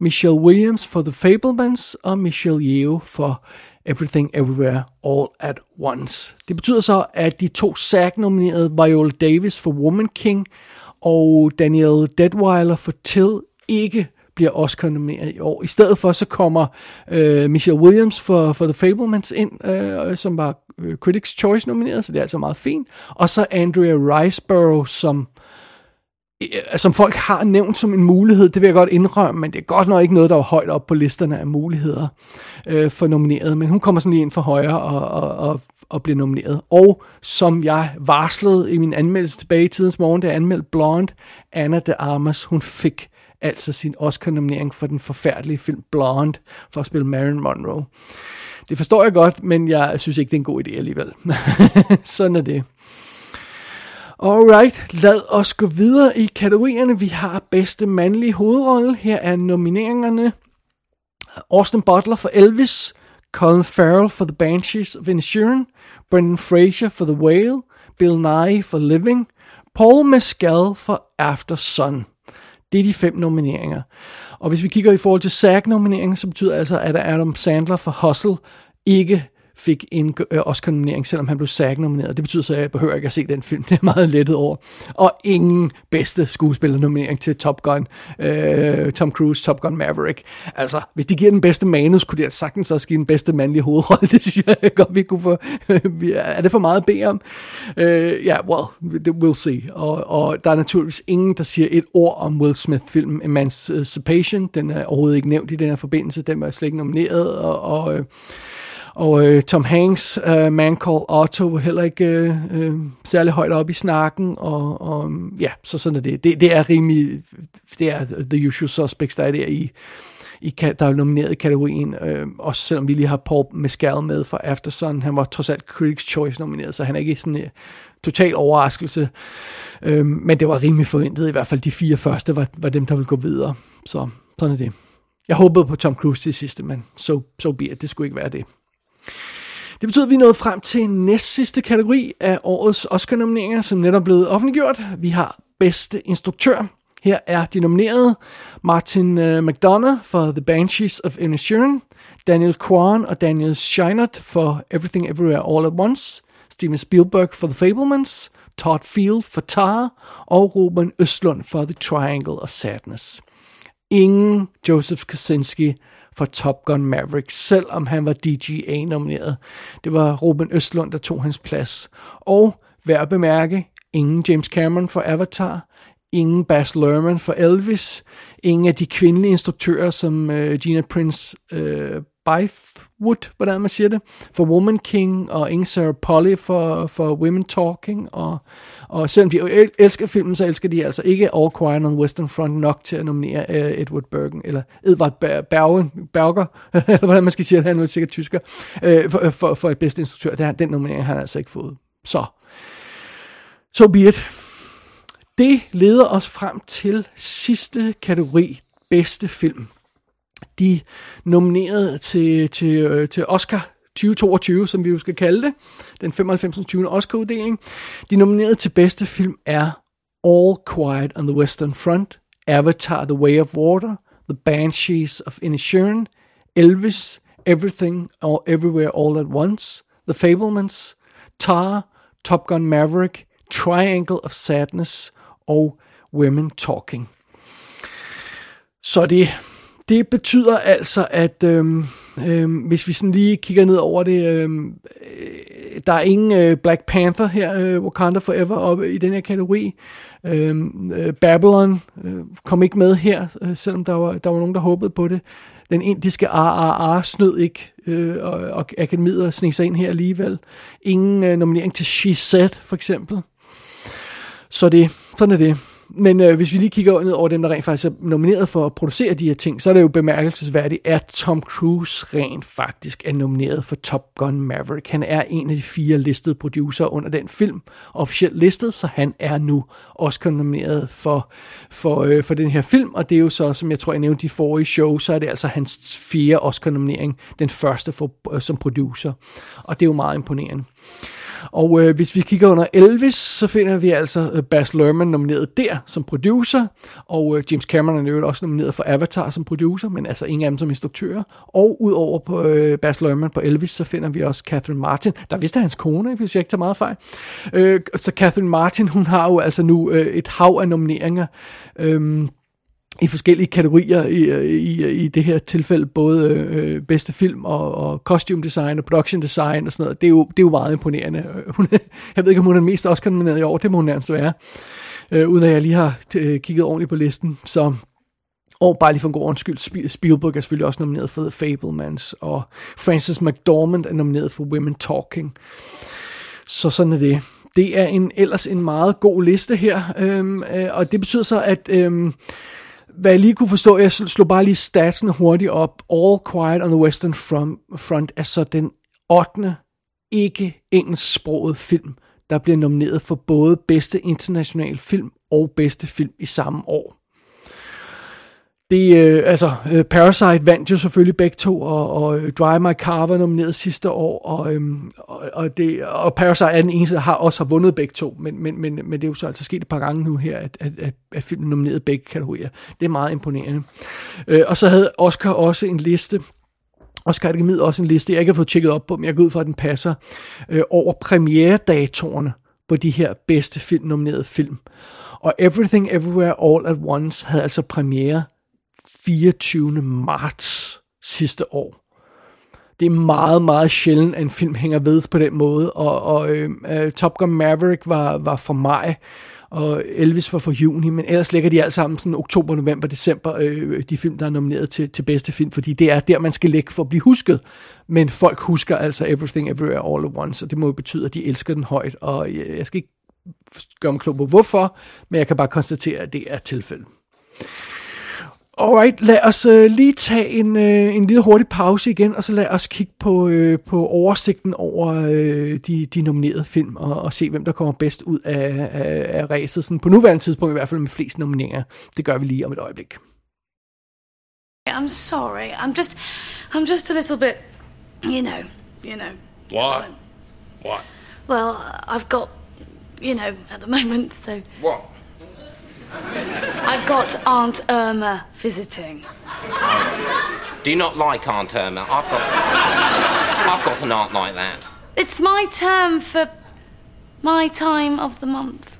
Michelle Williams for The Fablemans og Michelle Yeoh for Everything Everywhere All at Once. Det betyder så, at de to SAG-nominerede Viola Davis for Woman King og Danielle Deadweiler for Till ikke bliver Oscar-nomineret i år. I stedet for så kommer øh, Michelle Williams for, for The Fablemans ind, øh, som var øh, Critics' Choice nomineret, så det er altså meget fint. Og så Andrea Riseborough, som Øh, som folk har nævnt som en mulighed, det vil jeg godt indrømme, men det er godt nok ikke noget, der var højt op på listerne af muligheder øh, for nomineret. Men hun kommer sådan lige ind for højre og, og, og, og bliver nomineret. Og som jeg varslede i min anmeldelse tilbage i tidens morgen, da jeg anmeldte Blonde, Anna de Armas, hun fik altså sin Oscar-nominering for den forfærdelige film Blonde, for at spille Marilyn Monroe. Det forstår jeg godt, men jeg synes ikke, det er en god idé alligevel. *laughs* Sådan er det. Alright, lad os gå videre i kategorierne. Vi har bedste mandlige hovedrolle. Her er nomineringerne. Austin Butler for Elvis, Colin Farrell for The Banshees of Inisherin, Brendan Fraser for The Whale, Bill Nye for Living, Paul Mescal for After Sun. Det er de fem nomineringer. Og hvis vi kigger i forhold til SAG-nomineringen, så betyder altså, at Adam Sandler for Hustle ikke fik en øh, Oscar-nominering, selvom han blev SAG-nomineret. Det betyder så, at jeg behøver ikke at se den film. *laughs* Det er meget lettet over. Og ingen bedste skuespiller-nominering til Top Gun, øh, Tom Cruise, Top Gun Maverick. Altså, hvis de giver den bedste manus, kunne de altså sagtens også give den bedste mandlige hovedrolle. *laughs* Det synes jeg godt, vi kunne få. *laughs* er det for meget at bede om? Øh, ja, uh, well, we'll see. Og, og der er naturligvis ingen, der siger et ord om Will Smith-filmen Emancipation. Den er overhovedet ikke nævnt i den her forbindelse. Den var slet ikke nomineret. Og, og øh, og øh, Tom Hanks, øh, Man Called Otto, var heller ikke øh, øh, særlig højt op i snakken, og, og ja, så sådan er det. det. Det er rimelig, det er The Usual Suspects, der er der i, i der er nomineret i kategorien, øh, også selvom vi lige har Paul Mescal med for Aftersun, han var trods alt Critics' Choice nomineret, så han er ikke sådan en total overraskelse, øh, men det var rimelig forventet, i hvert fald de fire første var, var dem, der ville gå videre, så sådan er det. Jeg håbede på Tom Cruise til sidste, men så so, so be it. det skulle ikke være det. Det betyder, at vi er nået frem til næst sidste kategori af årets Oscar-nomineringer, som netop er blevet offentliggjort. Vi har bedste instruktør. Her er de nominerede Martin uh, McDonough for The Banshees of Inisherin, Daniel Kwan og Daniel Scheinert for Everything Everywhere All at Once, Steven Spielberg for The Fablemans, Todd Field for Tar og Ruben Østlund for The Triangle of Sadness. Ingen Joseph Kaczynski for Top Gun Maverick, selvom han var DGA-nomineret. Det var Ruben Østlund, der tog hans plads. Og værd at bemærke, ingen James Cameron for Avatar, ingen Baz Luhrmann for Elvis, ingen af de kvindelige instruktører som øh, Gina Prince øh, Bythewood, hvordan man siger det, for Woman King, og Inge Sarah Polly for, for Women Talking, og, og selvom de elsker filmen, så elsker de altså ikke All Quiet on the Western Front nok til at nominere uh, Edward Bergen, eller Edward Bergen, Berger, *laughs* eller hvordan man skal sige det, han er sikkert tysker, uh, for, for, for et bedste instruktør. Det, den nominering har han altså ikke fået. Så, så so be it. Det leder os frem til sidste kategori, bedste film de nominerede til, til, øh, til Oscar 2022, som vi jo skal kalde det, den 95. 20. Oscar-uddeling. De nominerede til bedste film er All Quiet on the Western Front, Avatar The Way of Water, The Banshees of Inisherin, Elvis, Everything All Everywhere All at Once, The Fablemans, Tar, Top Gun Maverick, Triangle of Sadness og Women Talking. Så det det betyder altså, at øhm, øhm, hvis vi sådan lige kigger ned over det, øhm, øh, der er ingen øh, Black Panther her, øh, Wakanda Forever, oppe i den her kategori. Øhm, øh, Babylon øh, kom ikke med her, øh, selvom der var, der var nogen, der håbede på det. Den indiske RRR snød ikke, øh, og, og akademiet sneg sig ind her alligevel. Ingen øh, nominering til She Said, for eksempel. Så det, sådan er det men øh, hvis vi lige kigger ned over dem, der rent faktisk er nomineret for at producere de her ting, så er det jo bemærkelsesværdigt, at Tom Cruise rent faktisk er nomineret for Top Gun Maverick. Han er en af de fire listede producer under den film, officielt listet, så han er nu også nomineret for, for, øh, for den her film, og det er jo så, som jeg tror, jeg nævnte i forrige show, så er det altså hans fjerde Oscar-nominering, den første for, øh, som producer, og det er jo meget imponerende. Og øh, hvis vi kigger under Elvis, så finder vi altså øh, Baz Luhrmann nomineret der som producer, og øh, James Cameron er jo også nomineret for Avatar som producer, men altså ingen af dem som instruktører. Og udover på øh, Baz Luhrmann på Elvis, så finder vi også Catherine Martin, der vist er hans kone, hvis jeg ikke tager meget fejl. Øh, så Catherine Martin, hun har jo altså nu øh, et hav af nomineringer. Øh, i forskellige kategorier i, i, i det her tilfælde, både øh, bedste film og, og costume design og production design og sådan noget. Det er jo, det er jo meget imponerende. *laughs* Hun, jeg ved ikke, om hun er mest Oscar-nomineret i år, det må hun nærmest være. øh, uden at jeg lige har t- øh, kigget ordentligt på listen. Så og bare lige for en god undskyld, Spielberg er selvfølgelig også nomineret for The Fablemans, og Frances McDormand er nomineret for Women Talking. Så sådan er det. Det er en ellers en meget god liste her, øhm, øh, og det betyder så, at øhm, hvad jeg lige kunne forstå, jeg slog bare lige statsen hurtigt op. All Quiet on the Western Front, front er så den 8. ikke engelsksproget film, der bliver nomineret for både bedste international film og bedste film i samme år. Det, øh, altså, øh, Parasite vandt jo selvfølgelig begge to, og, og øh, Drive My Car var nomineret sidste år, og, øhm, og, og, det, og Parasite er den eneste, der har også har vundet begge to, men, men, men, men det er jo så altså sket et par gange nu her, at, at, at, at filmen nomineret begge kategorier. Det er meget imponerende. Øh, og så havde Oscar også en liste, Oscar Akademiet også en liste, jeg ikke har fået tjekket op på, men jeg går ud fra, at den passer, øh, over premieredatorerne på de her bedste film, nominerede film. Og Everything Everywhere All at Once havde altså premiere 24. marts sidste år. Det er meget, meget sjældent, at en film hænger ved på den måde, og, og øhm, øh, uh, Top Gun Maverick var, var for mig, og Elvis var for juni, men ellers ligger de alle sammen sådan oktober, november, december, øh, de film, der er nomineret til, til bedste film, fordi det er der, man skal lægge for at blive husket. Men folk husker altså Everything Everywhere All at Once, og det må jo betyde, at de elsker den højt, og jeg, jeg skal ikke gøre mig klog på hvorfor, men jeg kan bare konstatere, at det er tilfældet. Alright, lad os uh, lige tage en, uh, en lille hurtig pause igen, og så lad os kigge på, uh, på oversigten over uh, de, de nominerede film, og, og se, hvem der kommer bedst ud af, af, af racet, sådan på nuværende tidspunkt i hvert fald med flest nomineringer. Det gør vi lige om et øjeblik. I'm sorry. I'm just, I'm just a little bit, you know, you know. What? What? Well, I've got, you know, at the moment, so. What? I've got Aunt Irma visiting. Do you not like Aunt Irma? I've got, I've got an aunt like that. It's my term for my time of the month.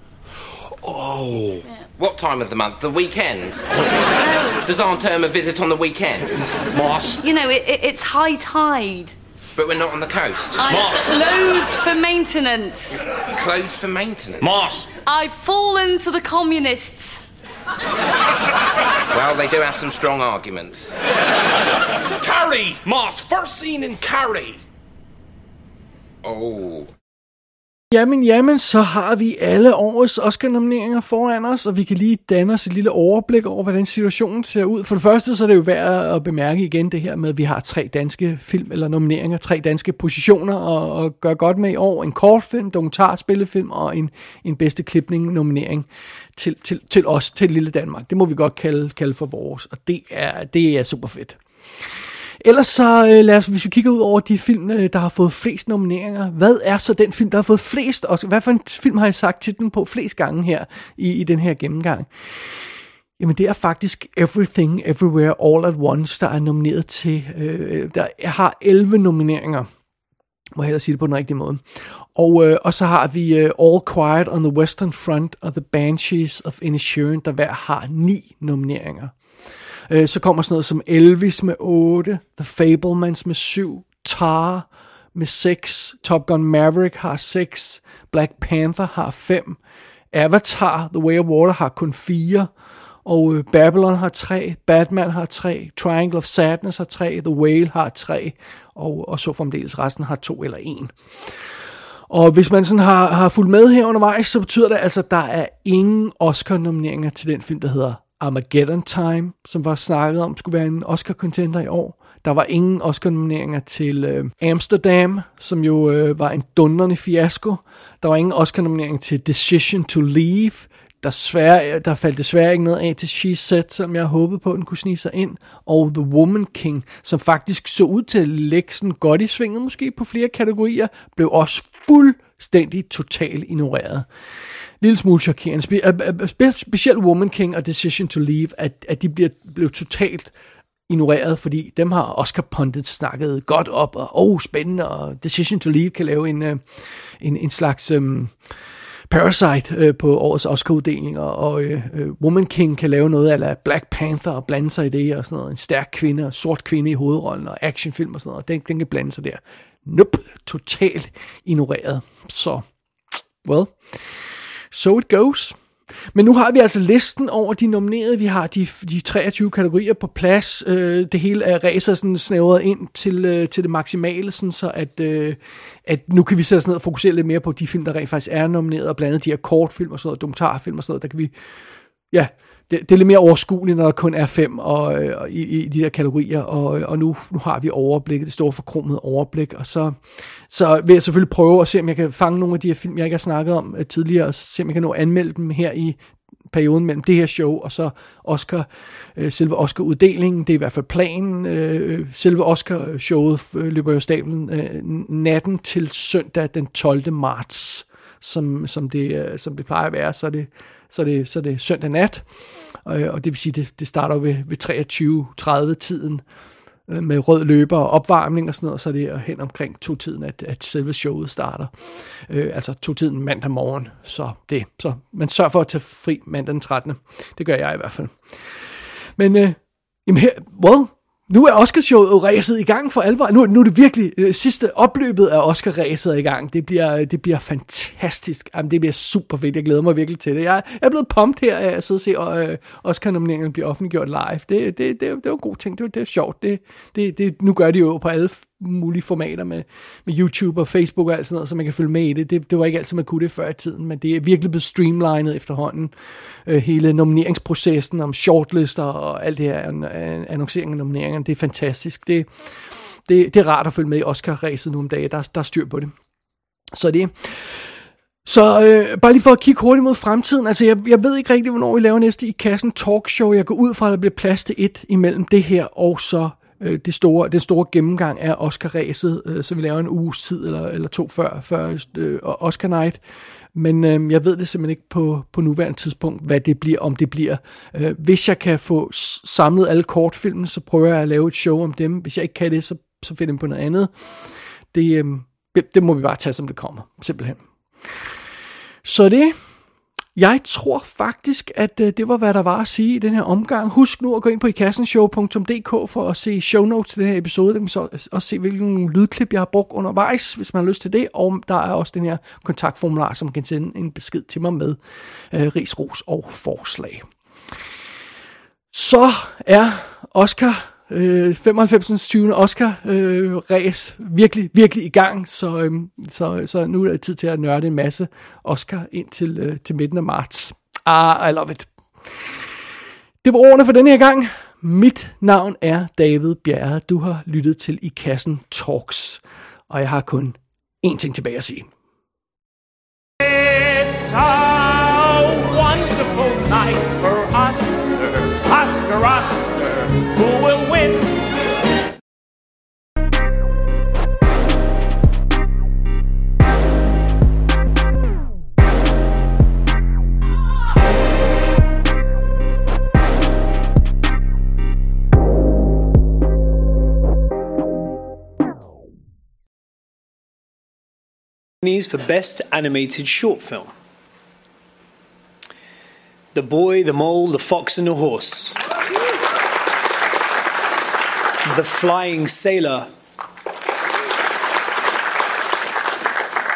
Oh. What time of the month? The weekend? Oh. Does Aunt Irma visit on the weekend? Moss. You know, it, it, it's high tide. But we're not on the coast. I'm Moss. closed for maintenance. Closed for maintenance. Moss. I've fallen to the communists. Well, they do have some strong arguments. Carrie! Moss, first scene in Carrie. Oh. Jamen, jamen, så har vi alle årets Oscar-nomineringer foran os, og vi kan lige danne os et lille overblik over, hvordan situationen ser ud. For det første, så er det jo værd at bemærke igen det her med, at vi har tre danske film eller nomineringer, tre danske positioner at, at gøre godt med i år. En kortfilm, dokumentarspillefilm og en, en bedste klipning-nominering til, til, til os, til lille Danmark. Det må vi godt kalde, kalde for vores, og det er, det er super fedt. Ellers så øh, lad os, hvis vi kigger ud over de film, øh, der har fået flest nomineringer, hvad er så den film, der har fået flest Og Hvad for en film har jeg sagt titlen på flest gange her i, i den her gennemgang? Jamen det er faktisk Everything Everywhere All at Once, der er nomineret til, øh, der har 11 nomineringer. Må jeg hellere sige det på den rigtige måde. Og, øh, og så har vi øh, All Quiet on the Western Front og The Banshees of Inisherin, der hver har ni nomineringer. Øh, så kommer sådan noget som Elvis med 8, The Fablemans med 7, Tar med 6, Top Gun Maverick har 6, Black Panther har 5, Avatar, The Way of Water har kun 4, og øh, Babylon har 3, Batman har 3, Triangle of Sadness har 3, The Whale har 3, og, og så fremdeles resten har 2 eller 1. Og hvis man sådan har, har fulgt med her undervejs, så betyder det altså, at der er ingen Oscar-nomineringer til den film, der hedder Armageddon Time, som var snakket om, skulle være en Oscar-contender i år. Der var ingen Oscar-nomineringer til øh, Amsterdam, som jo øh, var en dundrende fiasko. Der var ingen Oscar-nominering til Decision to Leave. Der, svær, der faldt desværre ikke noget af til She Said, som jeg håbede på, at den kunne snige sig ind. Og The Woman King, som faktisk så ud til at lægge sådan godt i svinget, måske på flere kategorier, blev også fuldstændig totalt ignoreret lille smule chokerende. Spe, øh, øh, øh, spe, specielt Woman King og Decision to Leave, at, at de bliver, blev totalt ignoreret, fordi dem har Oscar Pundit snakket godt op, og oh, spændende, og Decision to Leave kan lave en, en, en slags um, Parasite øh, på årets Oscar-uddeling, og, og øh, Woman King kan lave noget af Black Panther og blande sig i det, og sådan noget, en stærk kvinde og sort kvinde i hovedrollen, og actionfilm og sådan noget, den, den kan blande sig der. Nope, totalt ignoreret. Så, well, So it goes. Men nu har vi altså listen over de nominerede. Vi har de, de 23 kategorier på plads. Øh, det hele er racer sådan snævret ind til, øh, til det maksimale, sådan så at, øh, at nu kan vi sætte os ned og fokusere lidt mere på de film, der rent faktisk er nomineret, og blandt andet de her kortfilm og sådan noget, dokumentarfilm og sådan noget, der kan vi, ja, det, det er lidt mere overskueligt, når der kun er fem og, og i, i de der kategorier, og, og nu, nu har vi overblikket, det store forkromede overblik, og så, så vil jeg selvfølgelig prøve at se, om jeg kan fange nogle af de her film, jeg ikke har snakket om øh, tidligere, og se, om jeg kan nå at anmelde dem her i perioden mellem det her show og så Oscar, øh, selve Oscar-uddelingen. Det er i hvert fald planen. Øh, selve Oscar-showet øh, løber jo stablen øh, natten til søndag den 12. marts, som, som, det, øh, som det plejer at være. Så er det, så er det, så er det søndag nat, og, og det vil sige, det, det starter ved, ved 23.30 tiden øh, med rød løber og opvarmning og sådan noget, så er det hen omkring to tiden, at, at selve showet starter. Øh, altså to tiden mandag morgen, så det. Så man sørger for at tage fri mandag den 13. Det gør jeg i hvert fald. Men, øh, jamen her, well, nu er Oscarshowet ræset i gang for alvor. Nu, nu er det virkelig øh, sidste opløbet af Oscar-ræset i gang. Det bliver, øh, det bliver fantastisk. Jamen, det bliver super fedt. Jeg glæder mig virkelig til det. Jeg, jeg er blevet pumped her af at sidde og se øh, Oscar-nomineringerne blive offentliggjort live. Det, det, det, det var en god ting. Det, det er sjovt. Det, det, det, nu gør de jo på alle mulige formater med, med YouTube og Facebook og alt sådan noget, så man kan følge med i det. det. Det var ikke altid, man kunne det før i tiden, men det er virkelig blevet streamlinet efterhånden. Øh, hele nomineringsprocessen om shortlister og alt det her annoncering af nomineringerne, det er fantastisk. Det, det, det er rart at følge med i Oscar-ræset nu om dagen. Der, der er styr på det. Så det så øh, bare lige for at kigge hurtigt mod fremtiden, altså jeg, jeg ved ikke rigtig, hvornår vi laver næste i kassen talkshow. Jeg går ud fra, at der bliver plads til et imellem det her og så øh, det store, den store gennemgang af Oscar-ræset, øh, så vi laver en uges tid eller, eller to før, før øh, Oscar Night. Men øh, jeg ved det simpelthen ikke på, på nuværende tidspunkt, hvad det bliver, om det bliver. Øh, hvis jeg kan få samlet alle kortfilmene, så prøver jeg at lave et show om dem. Hvis jeg ikke kan det, så, så finder jeg på noget andet. Det, øh, det, det må vi bare tage, som det kommer, simpelthen. Så det jeg tror faktisk, at øh, det var, hvad der var at sige i den her omgang. Husk nu at gå ind på ikassenshow.dk for at se show notes til den her episode. Der kan så også se, hvilke lydklip, jeg har brugt undervejs, hvis man har lyst til det. Og der er også den her kontaktformular, som man kan sende en besked til mig med øh, ris, ros og forslag. Så er Oscar øh, 95. 20. Oscar øh, race virkelig, virkelig i gang, så, øh, så, så nu er det tid til at nørde en masse Oscar ind til, øh, til midten af marts. Ah, I love it. Det var ordene for denne her gang. Mit navn er David Bjerre. Du har lyttet til I Kassen Talks, og jeg har kun én ting tilbage at sige. It's a wonderful night for Oscar, Oscar, Oscar, for Best Animated Short Film. The Boy, the Mole, the Fox, and the Horse. The Flying Sailor.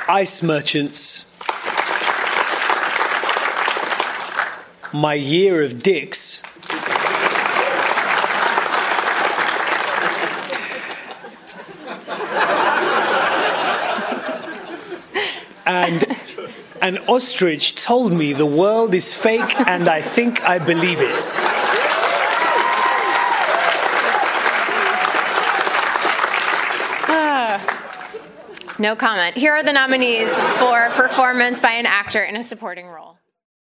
Ice Merchants. My Year of Dicks. And an ostrich told me the world is fake and I think I believe it. Ah. no comment. Here are the nominees for performance by an actor in a supporting role.